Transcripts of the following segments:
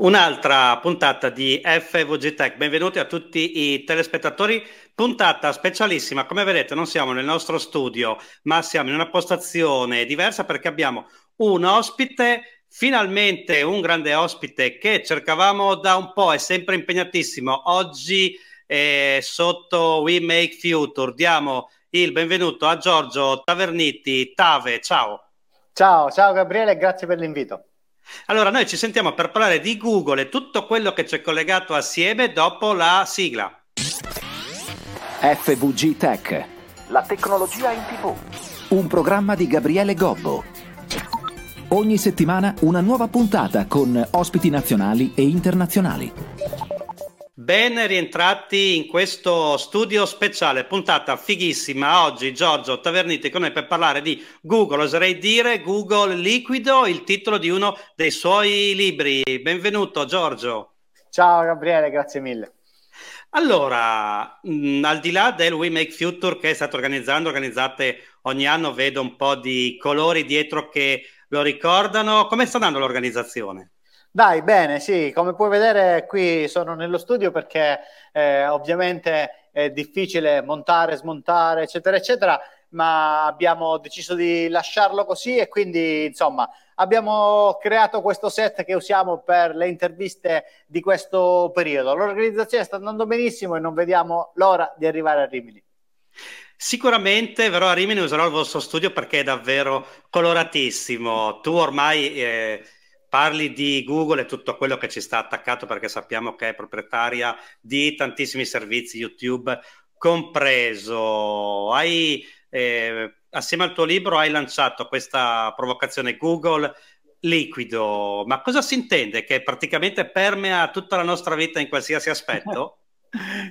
Un'altra puntata di FVG Tech, benvenuti a tutti i telespettatori, puntata specialissima, come vedete non siamo nel nostro studio ma siamo in una postazione diversa perché abbiamo un ospite, finalmente un grande ospite che cercavamo da un po', è sempre impegnatissimo, oggi è sotto We Make Future, diamo il benvenuto a Giorgio Taverniti, Tave, ciao. Ciao, ciao Gabriele, grazie per l'invito. Allora, noi ci sentiamo per parlare di Google e tutto quello che c'è collegato assieme dopo la sigla. FVG Tech. La tecnologia in tv. Un programma di Gabriele Gobbo. Ogni settimana una nuova puntata con ospiti nazionali e internazionali. Ben rientrati in questo studio speciale, puntata fighissima. Oggi Giorgio Taverniti con noi per parlare di Google, oserei dire Google Liquido, il titolo di uno dei suoi libri. Benvenuto Giorgio. Ciao Gabriele, grazie mille. Allora, mh, al di là del We Make Future che state organizzando, organizzate ogni anno, vedo un po' di colori dietro che lo ricordano. Come sta andando l'organizzazione? Dai, bene, sì, come puoi vedere qui sono nello studio perché eh, ovviamente è difficile montare, smontare, eccetera, eccetera, ma abbiamo deciso di lasciarlo così e quindi, insomma, abbiamo creato questo set che usiamo per le interviste di questo periodo. L'organizzazione sta andando benissimo e non vediamo l'ora di arrivare a Rimini. Sicuramente verrò a Rimini e userò il vostro studio perché è davvero coloratissimo. Tu ormai... Eh parli di Google e tutto quello che ci sta attaccato perché sappiamo che è proprietaria di tantissimi servizi YouTube compreso. Hai, eh, assieme al tuo libro hai lanciato questa provocazione Google liquido, ma cosa si intende? Che praticamente permea tutta la nostra vita in qualsiasi aspetto?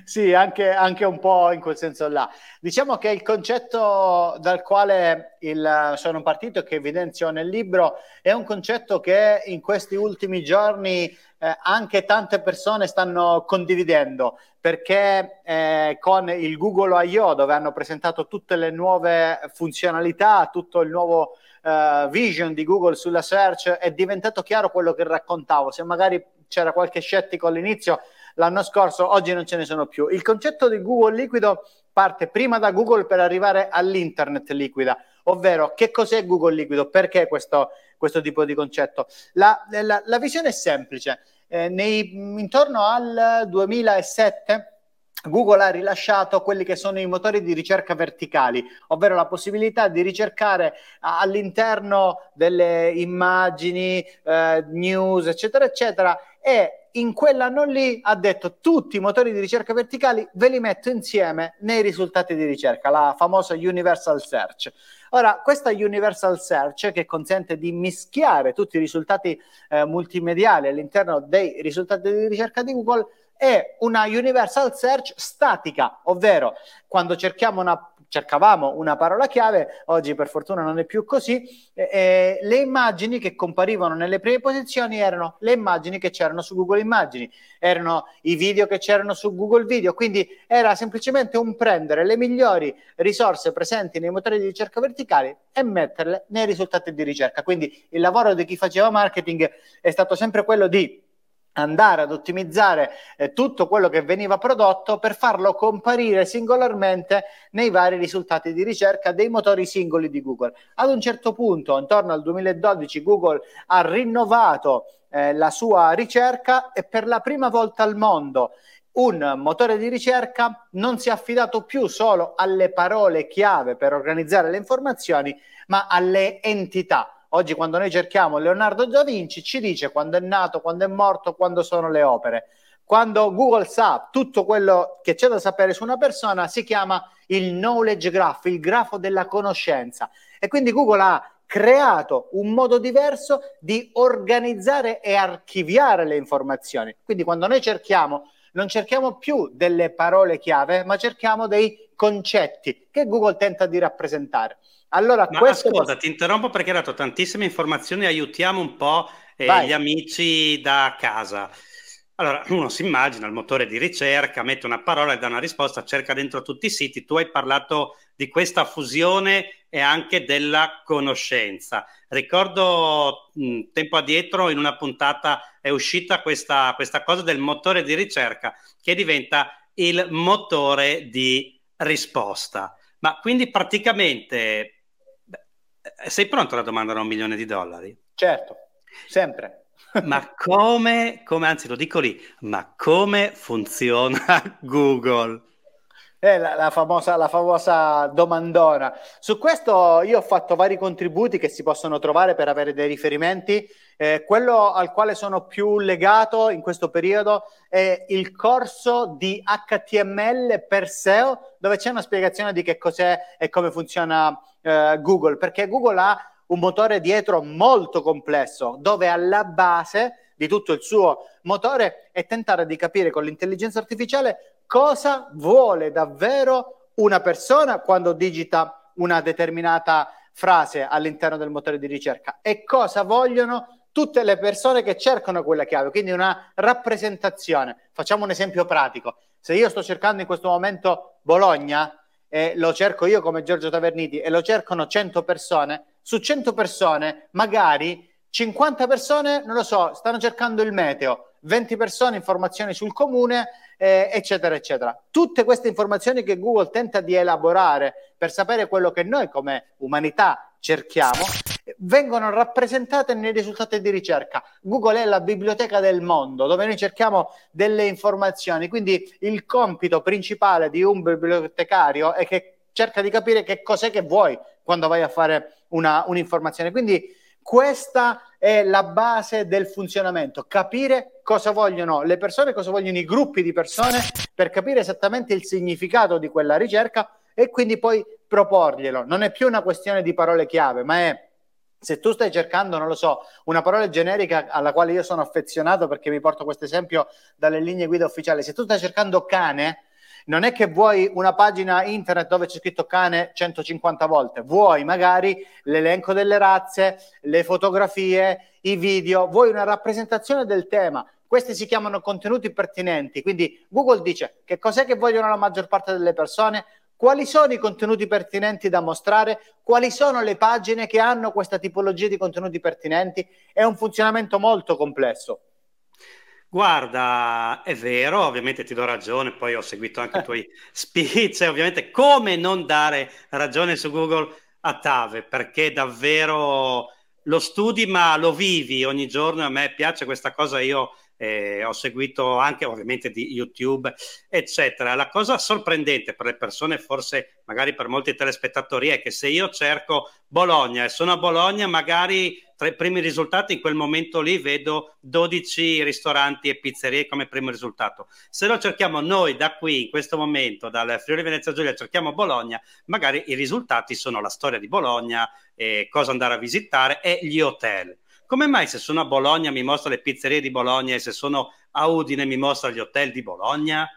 sì, anche, anche, un po' in quel senso là. Diciamo che il concetto dal quale il, sono partito che evidenzio nel libro è un concetto che in questi ultimi giorni eh, anche tante persone stanno condividendo perché eh, con il Google I.O. dove hanno presentato tutte le nuove funzionalità, tutto il nuovo uh, vision di Google sulla search è diventato chiaro quello che raccontavo. Se magari c'era qualche scettico all'inizio, l'anno scorso, oggi non ce ne sono più. Il concetto di Google liquido parte prima da Google per arrivare all'internet liquida, ovvero che cos'è Google liquido, perché questo, questo tipo di concetto. La, la, la visione è semplice. Eh, nei, intorno al 2007 Google ha rilasciato quelli che sono i motori di ricerca verticali, ovvero la possibilità di ricercare all'interno delle immagini, eh, news, eccetera, eccetera, e in quell'anno lì ha detto tutti i motori di ricerca verticali ve li metto insieme nei risultati di ricerca, la famosa Universal Search. Ora, questa Universal Search che consente di mischiare tutti i risultati eh, multimediali all'interno dei risultati di ricerca di Google è una universal search statica, ovvero quando cerchiamo una, cercavamo una parola chiave, oggi per fortuna non è più così, eh, le immagini che comparivano nelle prime posizioni erano le immagini che c'erano su Google Immagini, erano i video che c'erano su Google Video, quindi era semplicemente un prendere le migliori risorse presenti nei motori di ricerca verticali e metterle nei risultati di ricerca. Quindi il lavoro di chi faceva marketing è stato sempre quello di andare ad ottimizzare eh, tutto quello che veniva prodotto per farlo comparire singolarmente nei vari risultati di ricerca dei motori singoli di Google. Ad un certo punto, intorno al 2012, Google ha rinnovato eh, la sua ricerca e per la prima volta al mondo un motore di ricerca non si è affidato più solo alle parole chiave per organizzare le informazioni, ma alle entità Oggi quando noi cerchiamo Leonardo da Vinci ci dice quando è nato, quando è morto, quando sono le opere. Quando Google sa tutto quello che c'è da sapere su una persona si chiama il knowledge graph, il grafo della conoscenza. E quindi Google ha creato un modo diverso di organizzare e archiviare le informazioni. Quindi quando noi cerchiamo, non cerchiamo più delle parole chiave, ma cerchiamo dei concetti che Google tenta di rappresentare. Allora, Ma questo... ascolta, ti interrompo perché hai dato tantissime informazioni, aiutiamo un po' eh, gli amici da casa. Allora, uno si immagina il motore di ricerca, mette una parola e dà una risposta, cerca dentro tutti i siti. Tu hai parlato di questa fusione e anche della conoscenza. Ricordo mh, tempo addietro in una puntata è uscita questa, questa cosa del motore di ricerca che diventa il motore di risposta. Ma quindi praticamente sei pronto alla domanda da un milione di dollari? Certo, sempre. ma come, come, anzi lo dico lì, ma come funziona Google? Eh, la, la, famosa, la famosa domandona. Su questo io ho fatto vari contributi che si possono trovare per avere dei riferimenti. Eh, quello al quale sono più legato in questo periodo è il corso di HTML per SEO, dove c'è una spiegazione di che cos'è e come funziona eh, Google, perché Google ha un motore dietro molto complesso, dove alla base di tutto il suo motore è tentare di capire con l'intelligenza artificiale cosa vuole davvero una persona quando digita una determinata frase all'interno del motore di ricerca e cosa vogliono tutte le persone che cercano quella chiave, quindi una rappresentazione. Facciamo un esempio pratico. Se io sto cercando in questo momento Bologna e lo cerco io come Giorgio Taverniti e lo cercano 100 persone, su 100 persone magari 50 persone, non lo so, stanno cercando il meteo, 20 persone informazioni sul comune, eh, eccetera, eccetera. Tutte queste informazioni che Google tenta di elaborare per sapere quello che noi come umanità cerchiamo, vengono rappresentate nei risultati di ricerca. Google è la biblioteca del mondo dove noi cerchiamo delle informazioni, quindi il compito principale di un bibliotecario è che cerca di capire che cos'è che vuoi quando vai a fare una, un'informazione. Quindi questa è la base del funzionamento, capire cosa vogliono le persone, cosa vogliono i gruppi di persone per capire esattamente il significato di quella ricerca e quindi poi proporglielo. Non è più una questione di parole chiave, ma è se tu stai cercando, non lo so, una parola generica alla quale io sono affezionato perché mi porto questo esempio dalle linee guida ufficiali, se tu stai cercando cane, non è che vuoi una pagina internet dove c'è scritto cane 150 volte, vuoi magari l'elenco delle razze, le fotografie, i video, vuoi una rappresentazione del tema. Questi si chiamano contenuti pertinenti, quindi Google dice che cos'è che vogliono la maggior parte delle persone, quali sono i contenuti pertinenti da mostrare, quali sono le pagine che hanno questa tipologia di contenuti pertinenti. È un funzionamento molto complesso. Guarda, è vero, ovviamente ti do ragione, poi ho seguito anche i tuoi speech, ovviamente come non dare ragione su Google a Tave, perché davvero lo studi ma lo vivi ogni giorno, a me piace questa cosa, io eh, ho seguito anche ovviamente di YouTube, eccetera. La cosa sorprendente per le persone, forse magari per molti telespettatori, è che se io cerco Bologna e sono a Bologna, magari tra i primi risultati in quel momento lì vedo 12 ristoranti e pizzerie come primo risultato. Se lo cerchiamo noi da qui, in questo momento, dal Friuli Venezia Giulia, cerchiamo Bologna, magari i risultati sono la storia di Bologna, eh, cosa andare a visitare e gli hotel come mai se sono a Bologna mi mostra le pizzerie di Bologna e se sono a Udine mi mostra gli hotel di Bologna?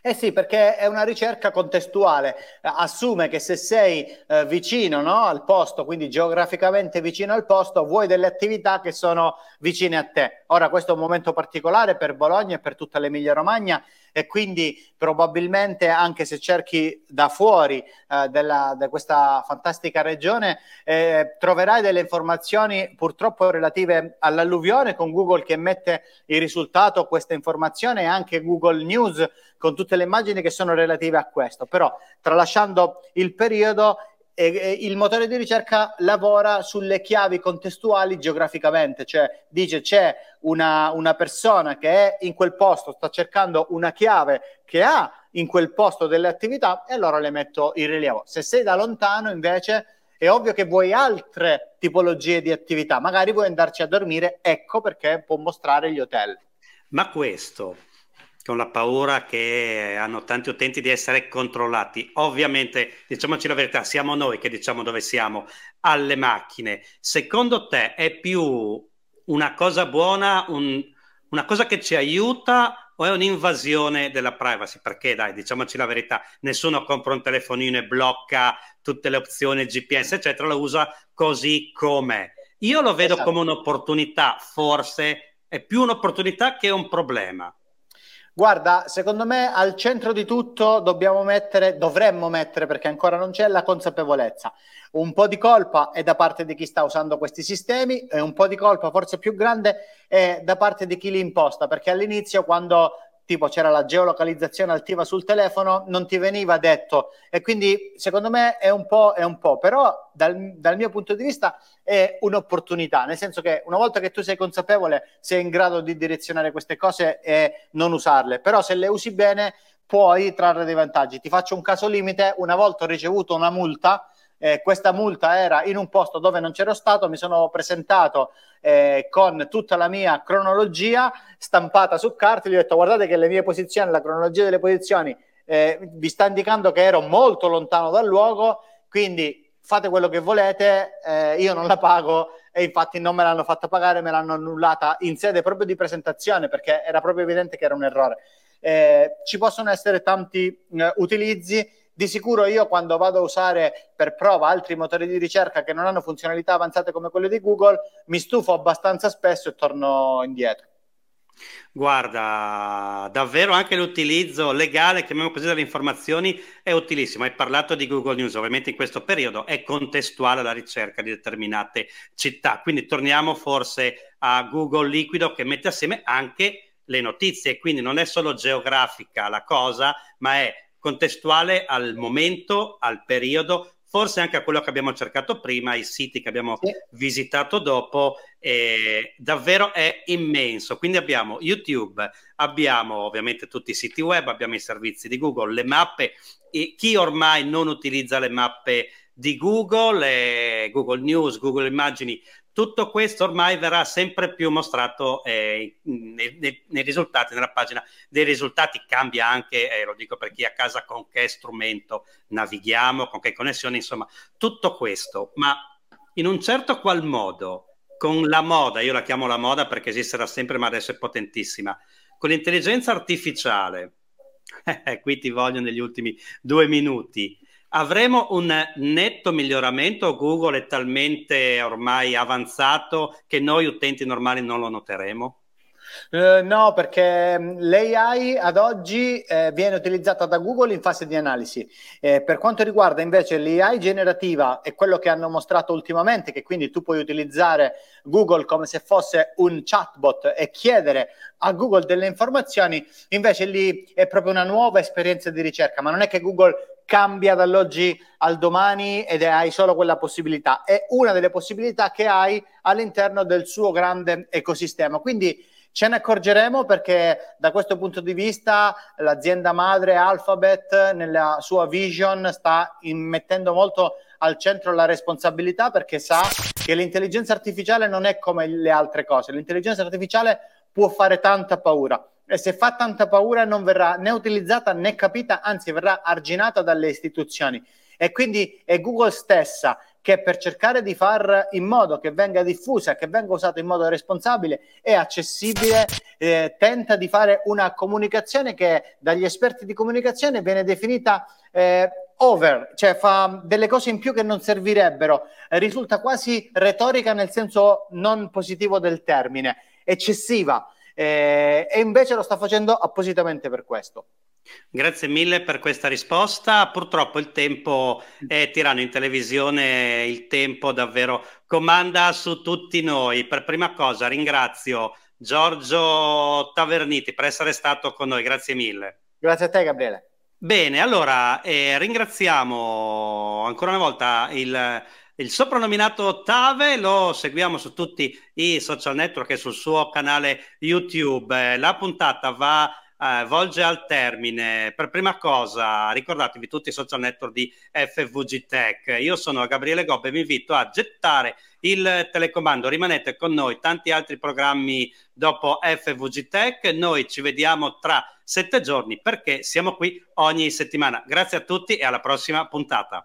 Eh sì, perché è una ricerca contestuale, assume che se sei eh, vicino no, al posto, quindi geograficamente vicino al posto, vuoi delle attività che sono vicine a te. Ora questo è un momento particolare per Bologna e per tutta l'Emilia Romagna e quindi probabilmente anche se cerchi da fuori eh, della, di questa fantastica regione eh, troverai delle informazioni purtroppo relative all'alluvione con Google che mette il risultato questa informazione e anche Google News con tutte le immagini che sono relative a questo. Però tralasciando il periodo il motore di ricerca lavora sulle chiavi contestuali geograficamente, cioè dice c'è una, una, persona che è in quel posto, sta cercando una chiave che ha in quel posto delle attività e allora le metto in rilievo. Se sei da lontano invece è ovvio che vuoi altre tipologie di attività, magari vuoi andarci a dormire, ecco perché può mostrare gli hotel. Ma questo con la paura che hanno tanti utenti di essere controllati. Ovviamente, diciamoci la verità, siamo noi che diciamo dove siamo alle macchine. Secondo te è più una cosa buona, un, una cosa che ci aiuta o è un'invasione della privacy? Perché dai, diciamoci la verità, nessuno compra un telefonino e blocca tutte le opzioni GPS, eccetera, lo usa così com'è. Io lo vedo esatto. come un'opportunità, forse è più un'opportunità che un problema. Guarda, secondo me al centro di tutto dobbiamo mettere, dovremmo mettere, perché ancora non c'è, la consapevolezza. Un po' di colpa è da parte di chi sta usando questi sistemi e un po' di colpa forse più grande è da parte di chi li imposta, perché all'inizio quando tipo c'era la geolocalizzazione attiva sul telefono, non ti veniva detto. E quindi secondo me è un po', è un po', però dal, dal, mio punto di vista è un'opportunità, nel senso che una volta che tu sei consapevole, sei in grado di direzionare queste cose e non usarle, però se le usi bene puoi trarre dei vantaggi. Ti faccio un caso limite, una volta ho ricevuto una multa eh, questa multa era in un posto dove non c'ero stato, mi sono presentato eh, con tutta la mia cronologia stampata su carta, gli ho detto guardate che le mie posizioni, la cronologia delle posizioni eh, vi sta indicando che ero molto lontano dal luogo, quindi fate quello che volete, eh, io non la pago. E infatti non me l'hanno fatta pagare, me l'hanno annullata in sede proprio di presentazione perché era proprio evidente che era un errore. Eh, ci possono essere tanti eh, utilizzi, di sicuro io quando vado a usare per prova altri motori di ricerca che non hanno funzionalità avanzate come quelle di Google, mi stufo abbastanza spesso e torno indietro. Guarda, davvero anche l'utilizzo legale, chiamiamo così, delle informazioni è utilissimo. Hai parlato di Google News, ovviamente in questo periodo è contestuale alla ricerca di determinate città. Quindi torniamo forse a Google Liquido che mette assieme anche le notizie, quindi non è solo geografica la cosa, ma è contestuale al momento, al periodo, forse anche a quello che abbiamo cercato prima, ai siti che abbiamo sì. visitato dopo, eh, davvero è immenso. Quindi abbiamo YouTube, abbiamo ovviamente tutti i siti web, abbiamo i servizi di Google, le mappe, e chi ormai non utilizza le mappe di Google, eh, Google News, Google Immagini, tutto questo ormai verrà sempre più mostrato eh, nei, nei, nei, risultati, nella pagina dei risultati. Cambia anche, eh, lo dico per chi è a casa, con che strumento navighiamo, con che connessione, insomma, tutto questo, ma in un certo qual modo, con la moda, io la chiamo la moda perché esisterà sempre, ma adesso è potentissima, con l'intelligenza artificiale, qui ti voglio negli ultimi due minuti, Avremo un netto miglioramento? Google è talmente ormai avanzato che noi utenti normali non lo noteremo? Uh, no, perché mm, l'AI ad oggi eh, viene utilizzata da Google in fase di analisi. Eh, per quanto riguarda invece l'AI generativa e quello che hanno mostrato ultimamente, che quindi tu puoi utilizzare Google come se fosse un chatbot e chiedere a Google delle informazioni, invece lì è proprio una nuova esperienza di ricerca, ma non è che Google cambia dall'oggi al domani ed hai solo quella possibilità. È una delle possibilità che hai all'interno del suo grande ecosistema. Quindi ce ne accorgeremo perché da questo punto di vista l'azienda madre Alphabet nella sua vision sta mettendo molto al centro la responsabilità perché sa che l'intelligenza artificiale non è come le altre cose. L'intelligenza artificiale può fare tanta paura. E se fa tanta paura non verrà né utilizzata né capita, anzi verrà arginata dalle istituzioni. E quindi è Google stessa che per cercare di far in modo che venga diffusa, che venga usata in modo responsabile e accessibile, eh, tenta di fare una comunicazione che dagli esperti di comunicazione viene definita eh, over, cioè fa delle cose in più che non servirebbero, risulta quasi retorica nel senso non positivo del termine, eccessiva eh, e invece lo sta facendo appositamente per questo. Grazie mille per questa risposta. Purtroppo il tempo è tiranno in televisione, il tempo davvero comanda su tutti noi. Per prima cosa ringrazio Giorgio Taverniti per essere stato con noi, grazie mille. Grazie a te Gabriele. Bene, allora eh, ringraziamo ancora una volta il il soprannominato Tave lo seguiamo su tutti i social network e sul suo canale YouTube. La puntata va eh, volge al termine. Per prima cosa, ricordatevi tutti i social network di FVG Tech. Io sono Gabriele Gobbe e vi invito a gettare il telecomando. Rimanete con noi, tanti altri programmi dopo FVG Tech. Noi ci vediamo tra sette giorni perché siamo qui ogni settimana. Grazie a tutti e alla prossima puntata.